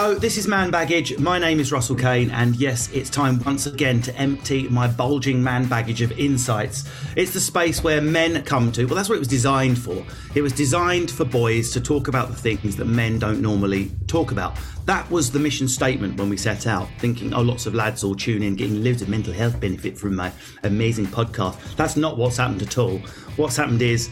Hello, this is Man Baggage. My name is Russell Kane, and yes, it's time once again to empty my bulging man baggage of insights. It's the space where men come to. Well, that's what it was designed for. It was designed for boys to talk about the things that men don't normally talk about. That was the mission statement when we set out, thinking, oh, lots of lads will tune in, getting loads of mental health benefit from my amazing podcast. That's not what's happened at all. What's happened is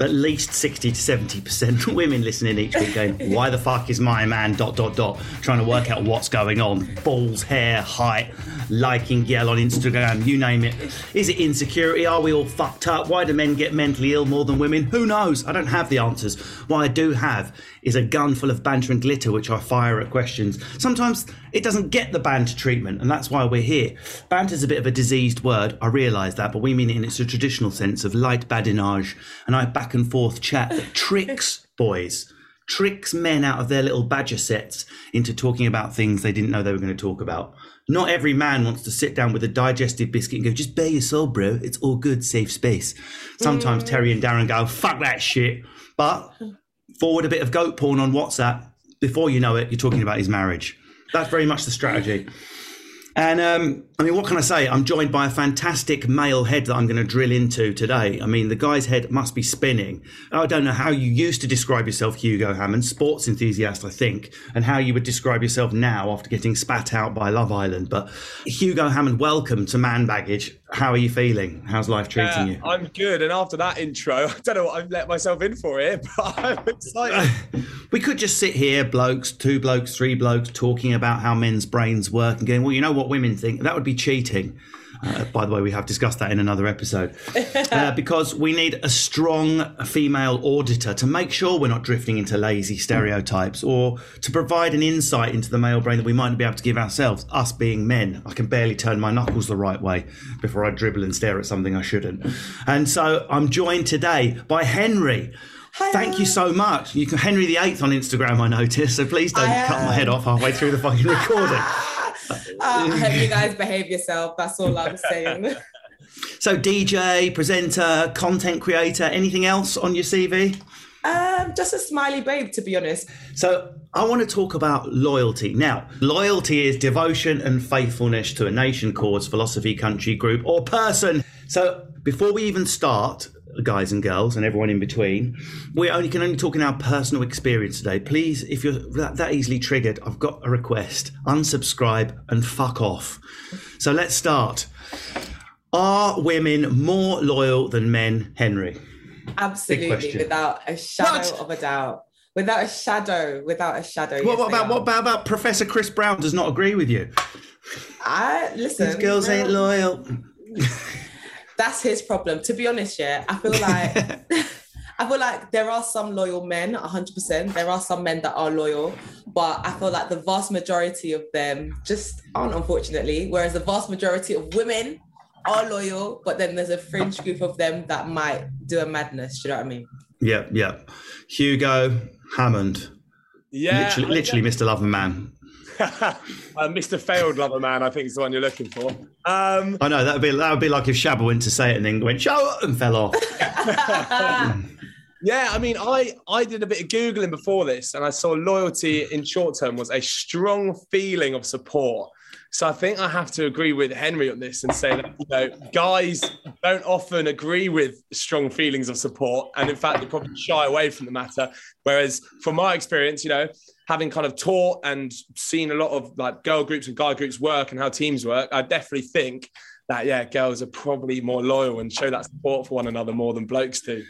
at least 60 to 70% women listening each week going, why the fuck is my man dot dot dot trying to work out what's going on? Balls, hair, height, liking yell on Instagram, you name it. Is it insecurity? Are we all fucked up? Why do men get mentally ill more than women? Who knows? I don't have the answers. What I do have is a gun full of banter and glitter which I fire at questions. Sometimes it doesn't get the banter treatment, and that's why we're here. Banter's a bit of a diseased word, I realise that, but we mean it in its traditional sense of light badinage and I back and forth chat that tricks boys, tricks men out of their little badger sets into talking about things they didn't know they were going to talk about. Not every man wants to sit down with a digestive biscuit and go, just bare your soul, bro. It's all good, safe space. Sometimes mm. Terry and Darren go, fuck that shit. But forward a bit of goat porn on WhatsApp. Before you know it, you're talking about his marriage. That's very much the strategy. And um, I mean, what can I say? I'm joined by a fantastic male head that I'm going to drill into today. I mean, the guy's head must be spinning. I don't know how you used to describe yourself, Hugo Hammond, sports enthusiast, I think, and how you would describe yourself now after getting spat out by Love Island. But Hugo Hammond, welcome to Man Baggage. How are you feeling? How's life uh, treating Yeah, you? I'm good. And after that intro, I don't know what I've let myself in for here, but I'm excited. We could just sit here, blokes, two blokes, three blokes, talking about how men's brains work and going, well, you know what women think? That would be cheating. Uh, by the way, we have discussed that in another episode. Uh, because we need a strong female auditor to make sure we're not drifting into lazy stereotypes or to provide an insight into the male brain that we might not be able to give ourselves, us being men. I can barely turn my knuckles the right way before I dribble and stare at something I shouldn't. And so I'm joined today by Henry. Thank you so much. You can Henry the Eighth on Instagram, I noticed. So please don't I cut my head off halfway through the fucking recording. Uh, I hope you guys behave yourself. That's all I'm saying. So DJ, presenter, content creator, anything else on your CV? Um, just a smiley babe, to be honest. So I want to talk about loyalty. Now, loyalty is devotion and faithfulness to a nation, cause, philosophy, country, group, or person. So before we even start, guys and girls and everyone in between, we only can only talk in our personal experience today. Please, if you're that, that easily triggered, I've got a request: unsubscribe and fuck off. So let's start. Are women more loyal than men, Henry? Absolutely, without a shadow What? of a doubt. Without a shadow, without a shadow. What, yes, what about what about, about Professor Chris Brown? Does not agree with you. I listen. These girls ain't loyal. That's his problem. To be honest, yeah, I feel like I feel like there are some loyal men, 100%. There are some men that are loyal, but I feel like the vast majority of them just aren't, unfortunately. Whereas the vast majority of women are loyal, but then there's a fringe group of them that might do a madness. Do you know what I mean? Yeah, yeah. Hugo Hammond. Yeah. literally, literally Mr. Loverman. uh, Mr. Failed Lover Man, I think is the one you're looking for. Um, I know that would be that would be like if Shabba went to say it and then went show and fell off. Yeah, I mean, I I did a bit of googling before this, and I saw loyalty in short term was a strong feeling of support. So I think I have to agree with Henry on this and say that you know guys don't often agree with strong feelings of support, and in fact they probably shy away from the matter. Whereas from my experience, you know, having kind of taught and seen a lot of like girl groups and guy groups work and how teams work, I definitely think that yeah, girls are probably more loyal and show that support for one another more than blokes do.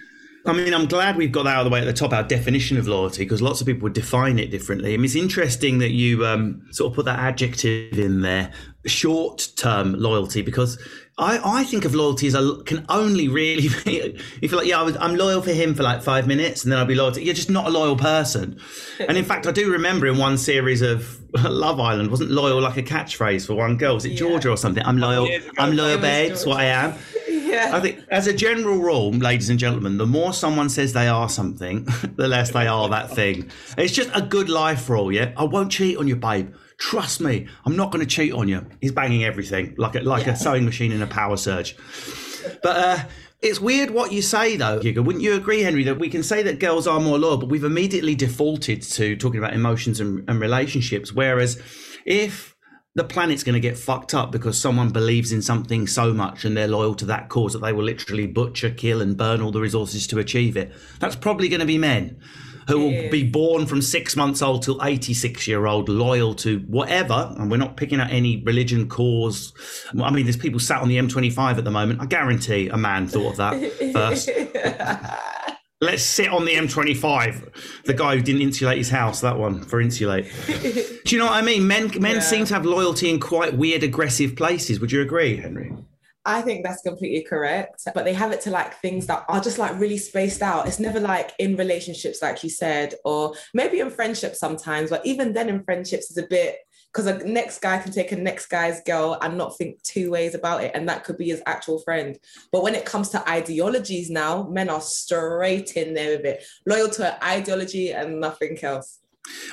I mean, I'm glad we've got that out of the way at the top, our definition of loyalty, because lots of people would define it differently. I mean, it's interesting that you um, sort of put that adjective in there, short term loyalty, because I, I think of loyalty as a, can only really be, if you're like, yeah, I was, I'm loyal for him for like five minutes and then I'll be loyal to, you're just not a loyal person. And in fact, I do remember in one series of Love Island, wasn't loyal like a catchphrase for one girl? Was it Georgia or something? I'm loyal. I'm loyal, babes, what I am. Yeah. I think, as a general rule, ladies and gentlemen, the more someone says they are something, the less they are that thing. It's just a good life rule, yeah? I won't cheat on you, babe. Trust me, I'm not going to cheat on you. He's banging everything like a, like a sewing machine in a power surge. But uh, it's weird what you say, though, Hugo. Wouldn't you agree, Henry, that we can say that girls are more loyal, but we've immediately defaulted to talking about emotions and, and relationships? Whereas if the planet's going to get fucked up because someone believes in something so much and they're loyal to that cause that they will literally butcher, kill, and burn all the resources to achieve it. That's probably going to be men who will be born from six months old till 86 year old, loyal to whatever. And we're not picking out any religion, cause. I mean, there's people sat on the M25 at the moment. I guarantee a man thought of that first. Let's sit on the M25. The guy who didn't insulate his house, that one for insulate. Do you know what I mean? Men men Yeah. seem to have loyalty in quite weird, aggressive places. Would you agree, Henry? I think that's completely correct. But they have it to like things that are just like really spaced out. It's never like in relationships, like you said, or maybe in friendships sometimes, but even then in friendships is a bit because a next guy can take a next guy's girl and not think two ways about it. And that could be his actual friend. But when it comes to ideologies now, men are straight in there with it, loyal to an ideology and nothing else.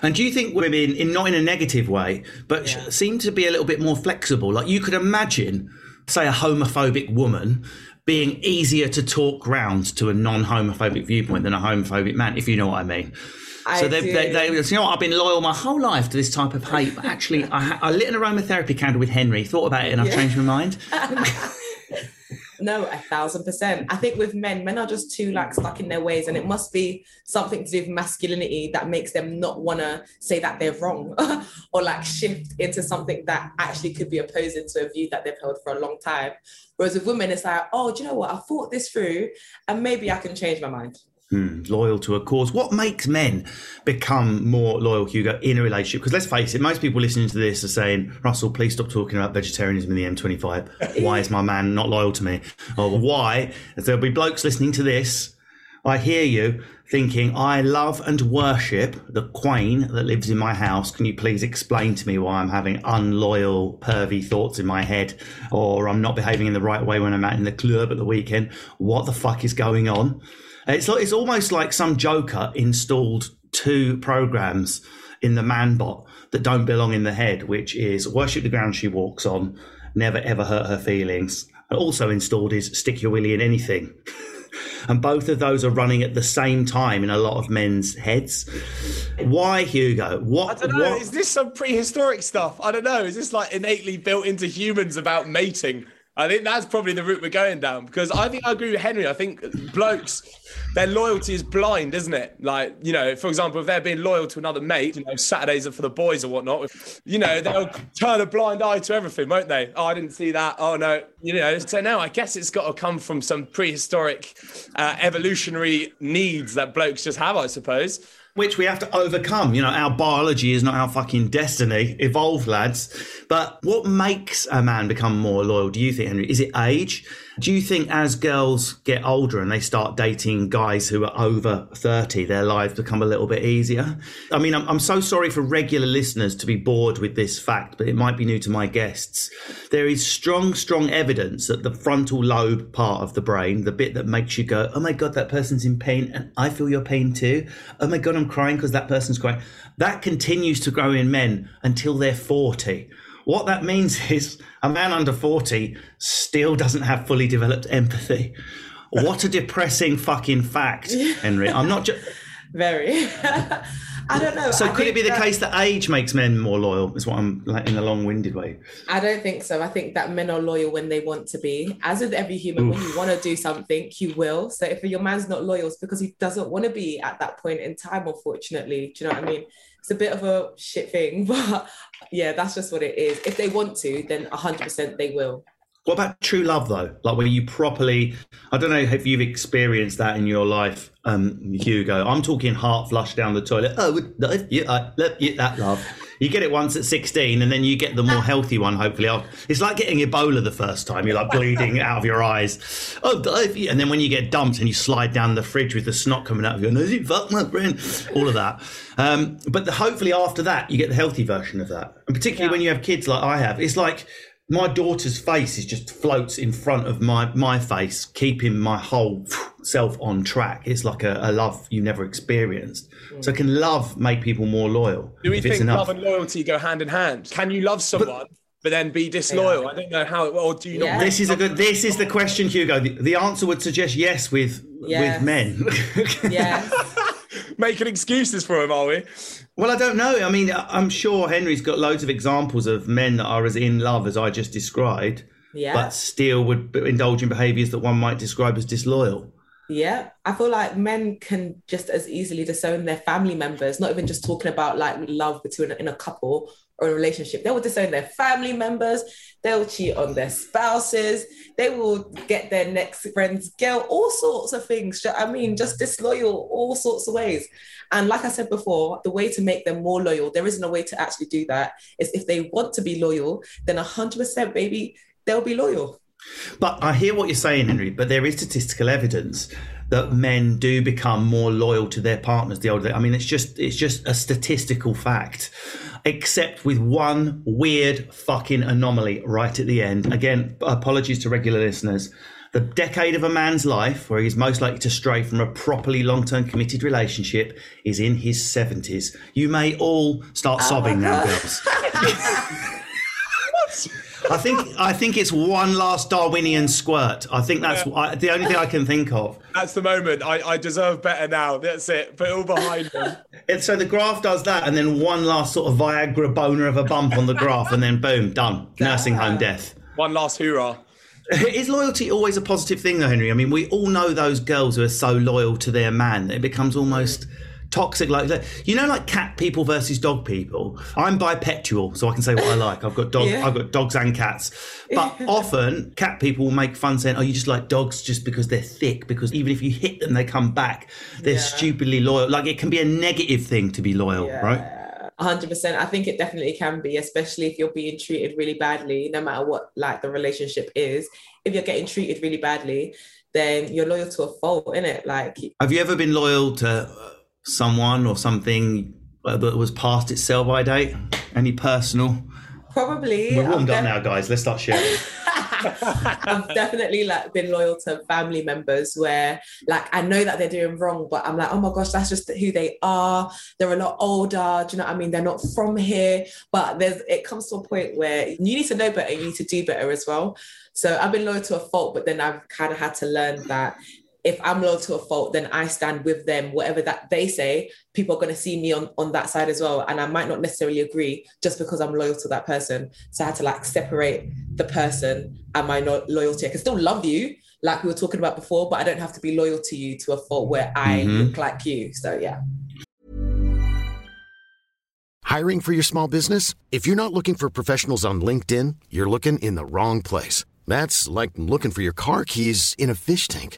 And do you think women, in not in a negative way, but Yeah. seem to be a little bit more flexible? Like you could imagine, say, a homophobic woman being easier to talk round to a non-homophobic viewpoint than a homophobic man, if you know what I mean. I so they, they, they, you know, what, I've been loyal my whole life to this type of hate. But actually, I, I lit an aromatherapy candle with Henry, thought about it, and I've Yeah. changed my mind. No, a thousand percent. I think with men, men are just too like stuck in their ways, and it must be something to do with masculinity that makes them not want to say that they're wrong or like shift into something that actually could be opposing to a view that they've held for a long time. Whereas with women, it's like, oh, do you know what? I thought this through, and maybe I can change my mind. Hmm, loyal to a cause. What makes men become more loyal, Hugo, in a relationship? Because let's face it, most people listening to this are saying, Russell, please stop talking about vegetarianism in the M25. Why is my man not loyal to me? Or why? There'll be blokes listening to this, I hear you thinking, I love and worship the queen that lives in my house. Can you please explain to me why I'm having unloyal, pervy thoughts in my head? Or I'm not behaving in the right way when I'm out in the club at the weekend? What the fuck is going on? It's like, it's almost like some joker installed two programs in the manbot that don't belong in the head, which is worship the ground she walks on, never ever hurt her feelings. And also installed is stick your willy in anything. and both of those are running at the same time in a lot of men's heads. Why, Hugo? What? I don't know. what- Is this some prehistoric stuff? I don't know. Is this like innately built into humans about mating? I think that's probably the route we're going down because I think I agree with Henry. I think blokes, their loyalty is blind, isn't it? Like, you know, for example, if they're being loyal to another mate, you know, Saturdays are for the boys or whatnot, you know, they'll turn a blind eye to everything, won't they? Oh, I didn't see that. Oh, no. You know, so now I guess it's got to come from some prehistoric uh, evolutionary needs that blokes just have, I suppose. Which we have to overcome. You know, our biology is not our fucking destiny. Evolve, lads. But what makes a man become more loyal, do you think, Henry? Is it age? Do you think as girls get older and they start dating guys who are over 30, their lives become a little bit easier? I mean, I'm, I'm so sorry for regular listeners to be bored with this fact, but it might be new to my guests. There is strong, strong evidence that the frontal lobe part of the brain, the bit that makes you go, oh my God, that person's in pain and I feel your pain too. Oh my God, I'm crying because that person's crying. That continues to grow in men until they're 40. What that means is a man under 40 still doesn't have fully developed empathy. What a depressing fucking fact, Henry. I'm not just. Very. I don't know. So I could it be the that- case that age makes men more loyal? Is what I'm like in a long-winded way. I don't think so. I think that men are loyal when they want to be. As with every human, when you want to do something, you will. So if your man's not loyal, it's because he doesn't want to be at that point in time, unfortunately. Do you know what I mean? It's a bit of a shit thing, but yeah, that's just what it is. If they want to, then 100% they will. What about true love though? Like where you properly, I don't know if you've experienced that in your life, um, Hugo. I'm talking heart flush down the toilet. Oh, you, I love you, that love. You get it once at 16, and then you get the more healthy one. Hopefully, it's like getting Ebola the first time. You're like bleeding out of your eyes. Oh, and then when you get dumped and you slide down the fridge with the snot coming out of your nose, you fuck my brain. All of that. Um, but the, hopefully after that, you get the healthy version of that. And particularly when you have kids like I have, it's like my daughter's face is just floats in front of my my face, keeping my whole self on track. It's like a, a love you never experienced. So can love make people more loyal? Do we if it's think enough? love and loyalty go hand in hand? Can you love someone but, then be disloyal? I don't know how. it Or do you Yeah. not? this is a good. This is the question, Hugo. The, the answer would suggest yes with Yes. with men. Yeah. making excuses for him, are we? Well, I don't know. I mean, I- I'm sure Henry's got loads of examples of men that are as in love as I just described, Yeah. but still would indulge in behaviours that one might describe as disloyal. Yeah, I feel like men can just as easily disown their family members, not even just talking about like love between in a couple or a relationship. They will disown their family members, they'll cheat on their spouses, they will get their next friend's girl, all sorts of things. I mean, just disloyal, all sorts of ways. And like I said before, the way to make them more loyal, there isn't a way to actually do that. Is if they want to be loyal, then 100% baby, they'll be loyal. But I hear what you're saying, Henry. But there is statistical evidence that men do become more loyal to their partners the older. They, I mean, it's just it's just a statistical fact, except with one weird fucking anomaly right at the end. Again, apologies to regular listeners. The decade of a man's life where he's most likely to stray from a properly long-term committed relationship is in his 70s. You may all start sobbing now, uh-huh. girls. I think I think it's one last Darwinian squirt. I think that's I, the only thing I can think of. That's the moment. I, I deserve better now. That's it. Put it all behind them. And so the graph does that, and then one last sort of Viagra boner of a bump on the graph, and then boom, done. Nursing home death. One last hoorah. Is loyalty always a positive thing, though, Henry? I mean, we all know those girls who are so loyal to their man it becomes almost toxic. Like that. you know, like cat people versus dog people. I'm bipedal, so I can say what I like. I've got dog, Yeah. I've got dogs and cats. But often, cat people will make fun saying, "Oh, you just like dogs just because they're thick." Because even if you hit them, they come back. They're Yeah. stupidly loyal. Like it can be a negative thing to be loyal, right? 100% i think it definitely can be especially if you're being treated really badly no matter what like the relationship is if you're getting treated really badly then you're loyal to a fault in it like Have you ever been loyal to uh, someone or something uh, that was past its sell by date? Any personal? probably We're warmed up now, guys. Let's start sharing. I've definitely like been loyal to family members where like I know that they're doing wrong, but I'm like, oh my gosh, that's just who they are. They're a lot older. Do you know what I mean? They're not from here. But there's it comes to a point where you need to know better, you need to do better as well. So I've been loyal to a fault, but then I've kind of had to learn that if I'm loyal to a fault, then I stand with them. Whatever that they say, people are going to see me on, on that side as well. And I might not necessarily agree just because I'm loyal to that person. So I had to like separate the person and my no- loyalty. I can still love you, like we were talking about before, but I don't have to be loyal to you to a fault where I Mhm. look like you. So yeah. Hiring for your small business? If you're not looking for professionals on LinkedIn, you're looking in the wrong place. That's like looking for your car keys in a fish tank.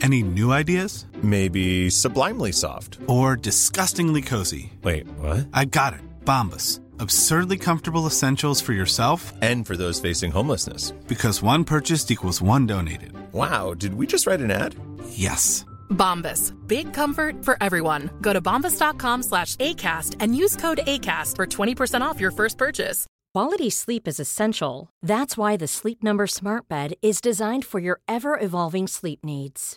Any new ideas? Maybe sublimely soft. Or disgustingly cozy? Wait, what? I got it. Bombas. Absurdly comfortable essentials for yourself And for those facing homelessness. because one purchased equals one donated. Wow, did we just write an ad? Yes. Bombas. Big comfort for everyone. Go to bombas.com slash ACAST and use code ACAST for 20% off your first purchase. Quality sleep is essential. That's why the Sleep Number Smart Bed is designed for your ever evolving sleep needs.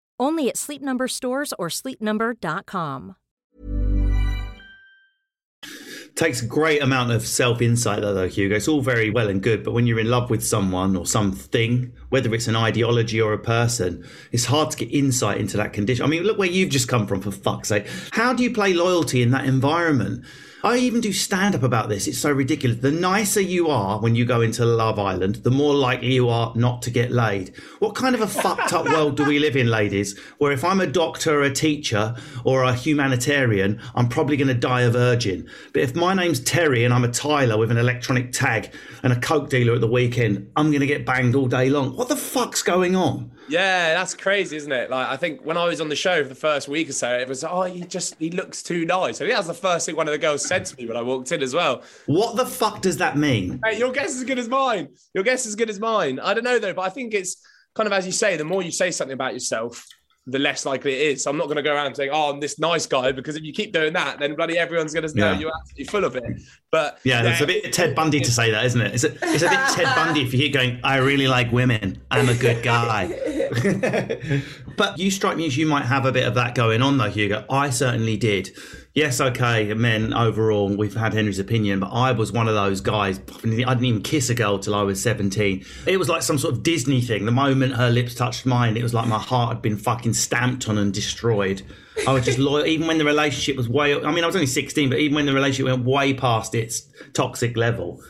Only at Sleep Number stores or sleepnumber.com. takes a great amount of self insight, though, though, Hugo. It's all very well and good, but when you're in love with someone or something, whether it's an ideology or a person, it's hard to get insight into that condition. I mean, look where you've just come from, for fuck's sake. How do you play loyalty in that environment? I even do stand up about this. It's so ridiculous. The nicer you are when you go into Love Island, the more likely you are not to get laid. What kind of a fucked up world do we live in, ladies? Where if I'm a doctor, a teacher, or a humanitarian, I'm probably going to die a virgin. But if my name's Terry and I'm a Tyler with an electronic tag and a coke dealer at the weekend, I'm going to get banged all day long. What the fuck's going on? Yeah, that's crazy, isn't it? Like, I think when I was on the show for the first week or so, it was, oh, he just, he looks too nice. I think that was the first thing one of the girls said to me when I walked in as well. What the fuck does that mean? Hey, your guess is as good as mine. Your guess is as good as mine. I don't know though, but I think it's kind of as you say, the more you say something about yourself, the less likely it is. So I'm not going to go around saying, "Oh, I'm this nice guy," because if you keep doing that, then bloody everyone's going to know yeah. you're absolutely full of it. But yeah, it's a bit Ted Bundy to say that, isn't it? It's a, it's a bit Ted Bundy if you hear going, "I really like women. I'm a good guy." but you strike me as you might have a bit of that going on, though, Hugo. I certainly did yes, okay, men overall, we've had Henry's opinion, but I was one of those guys. I didn't even kiss a girl till I was 17. It was like some sort of Disney thing. The moment her lips touched mine, it was like my heart had been fucking stamped on and destroyed. I was just loyal, even when the relationship was way, I mean, I was only 16, but even when the relationship went way past its toxic level,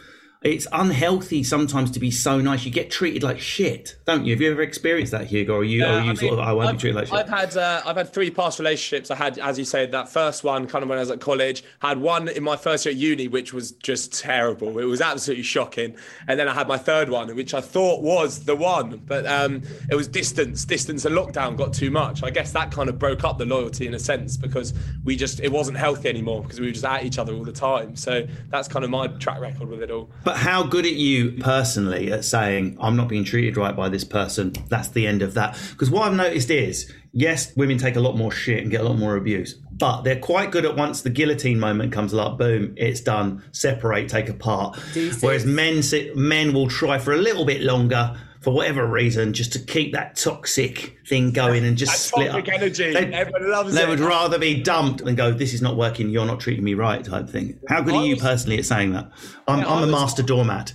it's unhealthy sometimes to be so nice. You get treated like shit, don't you? Have you ever experienced that, Hugo? Or you, yeah, or you I sort mean, of, I won't I've, be treated like shit. I've had, uh, I've had three past relationships. I had, as you said, that first one kind of when I was at college. had one in my first year at uni, which was just terrible. It was absolutely shocking. And then I had my third one, which I thought was the one, but um, it was distance. Distance and lockdown got too much. I guess that kind of broke up the loyalty in a sense because we just, it wasn't healthy anymore because we were just at each other all the time. So that's kind of my track record with it all. But but how good are you personally at saying, I'm not being treated right by this person? That's the end of that. Because what I've noticed is, yes, women take a lot more shit and get a lot more abuse, but they're quite good at once the guillotine moment comes along, boom, it's done, separate, take apart. Whereas men, men will try for a little bit longer for whatever reason, just to keep that toxic thing going and just that split up. energy. They, they it. would rather be dumped than go, this is not working, you're not treating me right, type thing. How good are you personally at saying that? I'm, yeah, I'm a master doormat.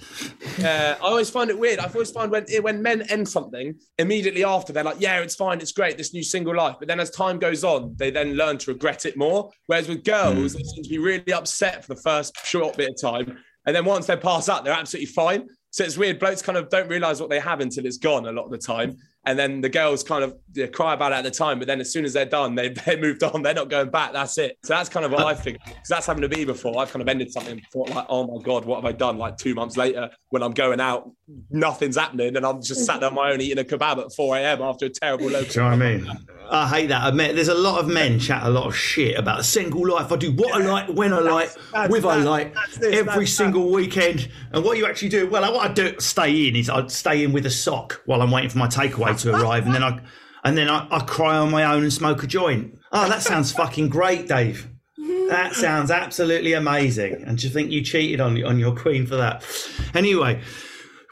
Uh, I always find it weird. I always find when when men end something, immediately after they're like, yeah, it's fine, it's great, this new single life. But then as time goes on, they then learn to regret it more. Whereas with girls, mm. they seem to be really upset for the first short bit of time. And then once they pass that, they're absolutely fine. So it's weird. Blokes kind of don't realize what they have until it's gone a lot of the time. And then the girls kind of cry about it at the time. But then as soon as they're done, they, they moved on. They're not going back. That's it. So that's kind of what I think. Because that's happened to me before. I've kind of ended something and thought like, oh my God, what have I done? Like two months later when I'm going out, nothing's happening. And I'm just sat on my own eating a kebab at 4 a.m. after a terrible local. Do you know what I mean? I hate that. I there's a lot of men chat a lot of shit about a single life. I do what I like, when I like, that's, with I like, this, every single weekend. And what you actually do, well, what I do stay in is I'd stay in with a sock while I'm waiting for my takeaway to arrive, and then I and then I, I cry on my own and smoke a joint. Oh, that sounds fucking great, Dave. That sounds absolutely amazing. And to think you cheated on on your queen for that. Anyway,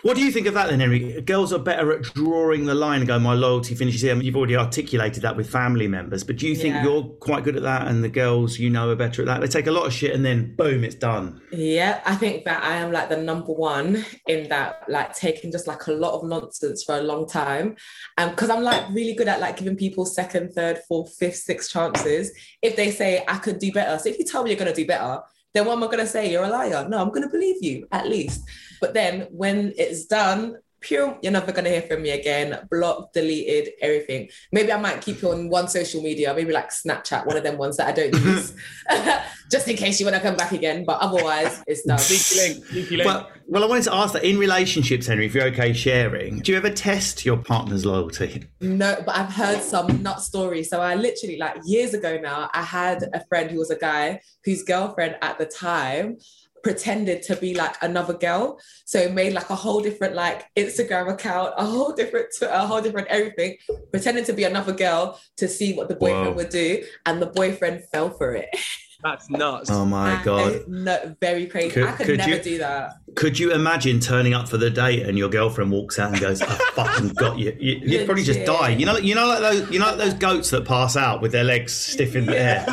what do you think of that then, Henry? Girls are better at drawing the line and going, my loyalty finishes here. I mean, you've already articulated that with family members, but do you think yeah. you're quite good at that and the girls you know are better at that? They take a lot of shit and then boom, it's done. Yeah, I think that I am like the number one in that, like taking just like a lot of nonsense for a long time. Um, and because I'm like really good at like giving people second, third, fourth, fifth, sixth chances if they say I could do better. So if you tell me you're going to do better, then what am I going to say? You're a liar. No, I'm going to believe you at least. But then when it's done, Pew, you're never gonna hear from me again. Blocked, deleted, everything. Maybe I might keep you on one social media, maybe like Snapchat, one of them ones that I don't use, just in case you want to come back again. But otherwise, it's done. Sneaky link, sneaky link. Well, well, I wanted to ask that in relationships, Henry, if you're okay sharing, do you ever test your partner's loyalty? No, but I've heard some nut stories. So I literally, like years ago now, I had a friend who was a guy whose girlfriend at the time pretended to be like another girl. So made like a whole different like Instagram account, a whole different a whole different everything, pretending to be another girl to see what the boyfriend Whoa. would do. And the boyfriend fell for it. That's nuts. Oh my God. no, very crazy. Could- I could, could never you- do that. Could you imagine turning up for the date and your girlfriend walks out and goes, "I fucking got you"? you you'd probably just Legit. die. You know, you know, like those, you know, like those goats that pass out with their legs stiff in the air.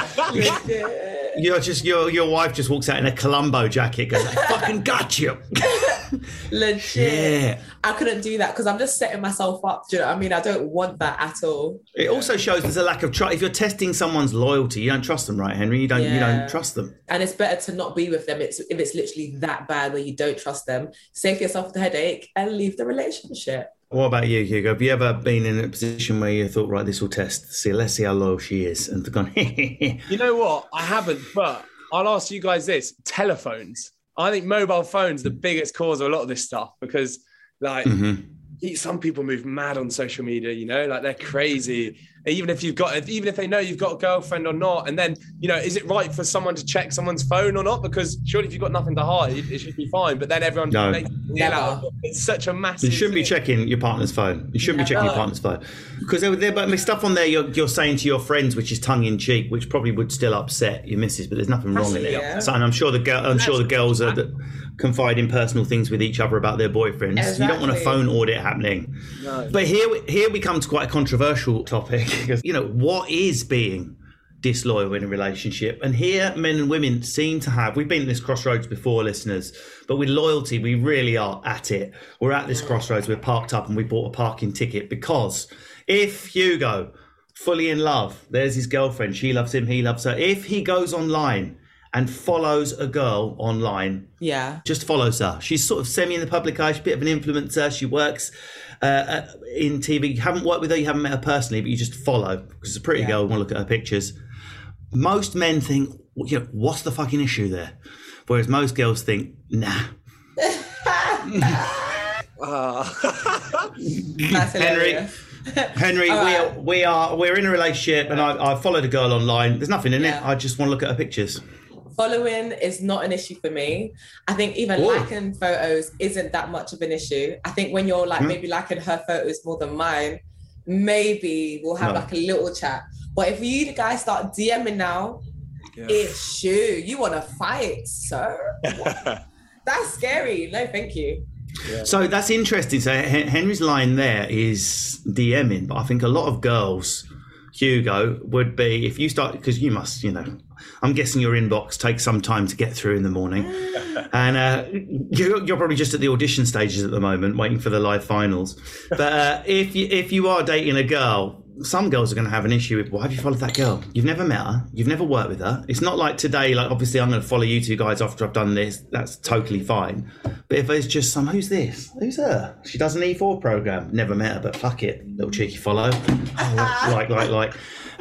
You're just your your wife just walks out in a Columbo jacket, goes, "I fucking got you." Legit. Yeah. I couldn't do that because I'm just setting myself up. Do you know what I mean? I don't want that at all. It also shows there's a lack of trust. If you're testing someone's loyalty, you don't trust them, right, Henry? You don't. You don't trust them. And it's better to not be with them it's, if it's literally that bad where you don't trust them. Save yourself the headache and leave the relationship. What about you, Hugo? Have you ever been in a position where you thought, right, this will test, see, let's see how loyal she is, and gone, You know what? I haven't, but I'll ask you guys this: telephones. I think mobile phones the biggest cause of a lot of this stuff because, like, Mm-hmm. some people move mad on social media. You know, like they're crazy. Even if you've got, even if they know you've got a girlfriend or not, and then you know, is it right for someone to check someone's phone or not? Because surely, if you've got nothing to hide, it should be fine. But then everyone, No. makes it Never. it's such a massive. You shouldn't be checking your partner's phone. You shouldn't be checking your partner's phone because there, there might be stuff on there you're, you're saying to your friends, which is tongue in cheek, which probably would still upset your missus, but there's nothing wrong in it. Yeah. So, and I'm sure the girl, I'm sure the girls are that confide in personal things with each other about their boyfriends. You don't want a phone audit happening. no. But here, here we come to quite a controversial topic. Because, you know, what is being disloyal in a relationship? And here, men and women seem to have. We've been at this crossroads before, listeners. But with loyalty, we really are at it. We're at this crossroads. We're parked up and we bought a parking ticket because if Hugo, fully in love, there's his girlfriend. She loves him. He loves her. If he goes online and follows a girl online Yeah. just follows her. She's sort of semi in the public eye. She's a bit of an influencer. She works uh, uh, in TV. You haven't worked with her, you haven't met her personally, but you just follow because it's a pretty girl. You want to look at her pictures. Most men think, you know, what's the fucking issue there? Whereas most girls think, nah. That's Henry, hilarious. Henry, All we are we are we're in a relationship, and I, I followed a girl online. There's nothing in Yeah. it. I just want to look at her pictures. Following is not an issue for me. I think even Ooh. liking photos isn't that much of an issue. I think when you're Hmm. like maybe liking her photos more than mine, maybe we'll have No. like a little chat. But if you guys start DMing now, it's you. You want to fight, sir? That's scary. No, thank you. So that's interesting. So Henry's line there is DMing, but I think a lot of girls, Hugo, would be if you start because you must, you know, I'm guessing your inbox takes some time to get through in the morning, and uh, you're, you're probably just at the audition stages at the moment, waiting for the live finals. But uh, if you, if you are dating a girl. Some girls are going to have an issue with why have you followed that girl? You've never met her. You've never worked with her. It's not like today. Like obviously, I'm going to follow you two guys after I've done this. That's totally fine. But if there's just some, who's this? Who's her? She does an E4 program. Never met her, but fuck it, little cheeky follow. Oh, like, like, like.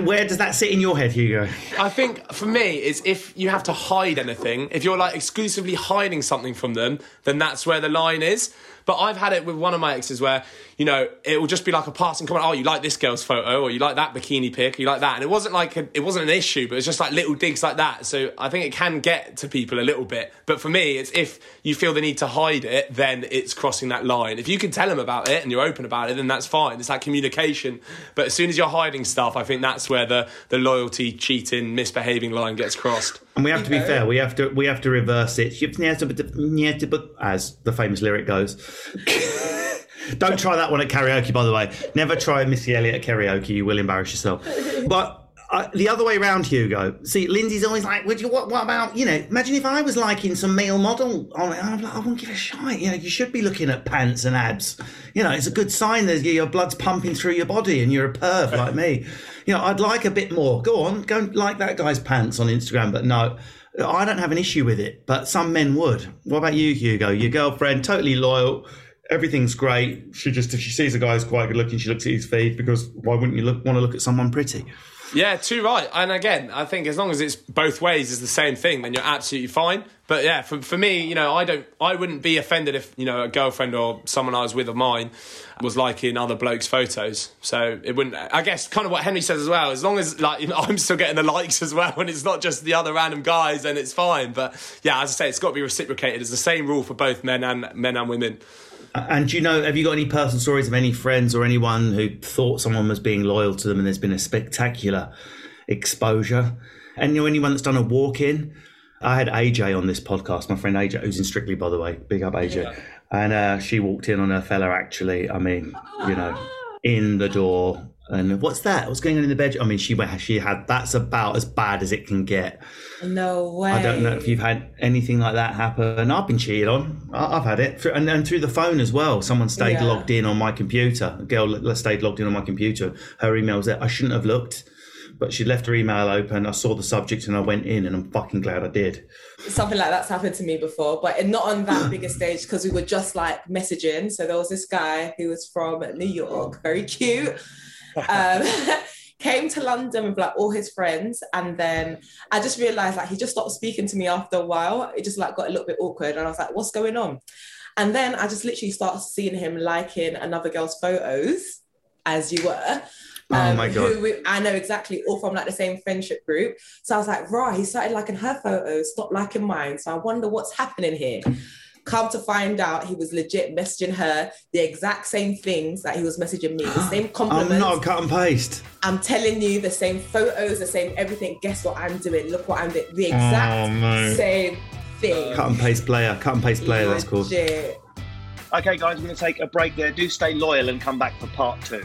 Where does that sit in your head, Hugo? I think for me is if you have to hide anything, if you're like exclusively hiding something from them, then that's where the line is. But I've had it with one of my exes where, you know, it will just be like a passing comment, oh, you like this girl's photo, or you like that bikini pic, or you like that. And it wasn't like, a, it wasn't an issue, but it's just like little digs like that. So I think it can get to people a little bit. But for me, it's if you feel the need to hide it, then it's crossing that line. If you can tell them about it and you're open about it, then that's fine. It's like communication. But as soon as you're hiding stuff, I think that's where the, the loyalty, cheating, misbehaving line gets crossed. And we have to be fair. We have to we have to reverse it. As the famous lyric goes. Don't try that one at karaoke, by the way. Never try Missy Elliott at karaoke. You will embarrass yourself. But uh, the other way round, Hugo. See, Lindsay's always like, "Would you? What, what about you know? Imagine if I was liking some male model on it. I'm like, I won't give a shit. You know, you should be looking at pants and abs. You know, it's a good sign that your blood's pumping through your body and you're a perv like me. You know, I'd like a bit more. Go on, go and like that guy's pants on Instagram. But no, I don't have an issue with it. But some men would. What about you, Hugo? Your girlfriend, totally loyal. everything's great. She just if she sees a guy who's quite good looking, she looks at his feed because why wouldn't you look, want to look at someone pretty? Yeah, too right. And again, I think as long as it's both ways is the same thing, then you're absolutely fine. But yeah, for, for me, you know, I don't, I wouldn't be offended if you know a girlfriend or someone I was with of mine was liking other blokes' photos. So it wouldn't. I guess kind of what Henry says as well. As long as like you know, I'm still getting the likes as well, and it's not just the other random guys, then it's fine. But yeah, as I say, it's got to be reciprocated. It's the same rule for both men and men and women. And do you know, have you got any personal stories of any friends or anyone who thought someone was being loyal to them and there's been a spectacular exposure? And you know, anyone that's done a walk in? I had AJ on this podcast, my friend AJ, who's in Strictly, by the way. Big up AJ. Yeah. And uh, she walked in on her fella, actually. I mean, you know, in the door. And what's that? What's going on in the bedroom? I mean, she went, she had, that's about as bad as it can get. No way. I don't know if you've had anything like that happen. I've been cheated on. I've had it, and, and through the phone as well. Someone stayed yeah. logged in on my computer. A girl stayed logged in on my computer. Her email was there. I shouldn't have looked, but she left her email open. I saw the subject and I went in, and I'm fucking glad I did. Something like that's happened to me before, but not on that bigger stage because we were just like messaging. So there was this guy who was from New York, very cute. Um, came to London with like all his friends, and then I just realized like he just stopped speaking to me after a while. It just like got a little bit awkward, and I was like, "What's going on?" And then I just literally started seeing him liking another girl's photos, as you were. Oh um, oh my god! We, I know exactly, all from like the same friendship group. So I was like, right, he started liking her photos, stopped liking mine. So I wonder what's happening here. Come to find out, he was legit messaging her the exact same things that he was messaging me, the same compliments. I'm not cut and paste. I'm telling you, the same photos, the same everything. Guess what I'm doing? Look what I'm doing. The exact oh, same thing. Cut and paste player. Cut and paste player. Legit. That's cool. Okay, guys, we're going to take a break there. Do stay loyal and come back for part two.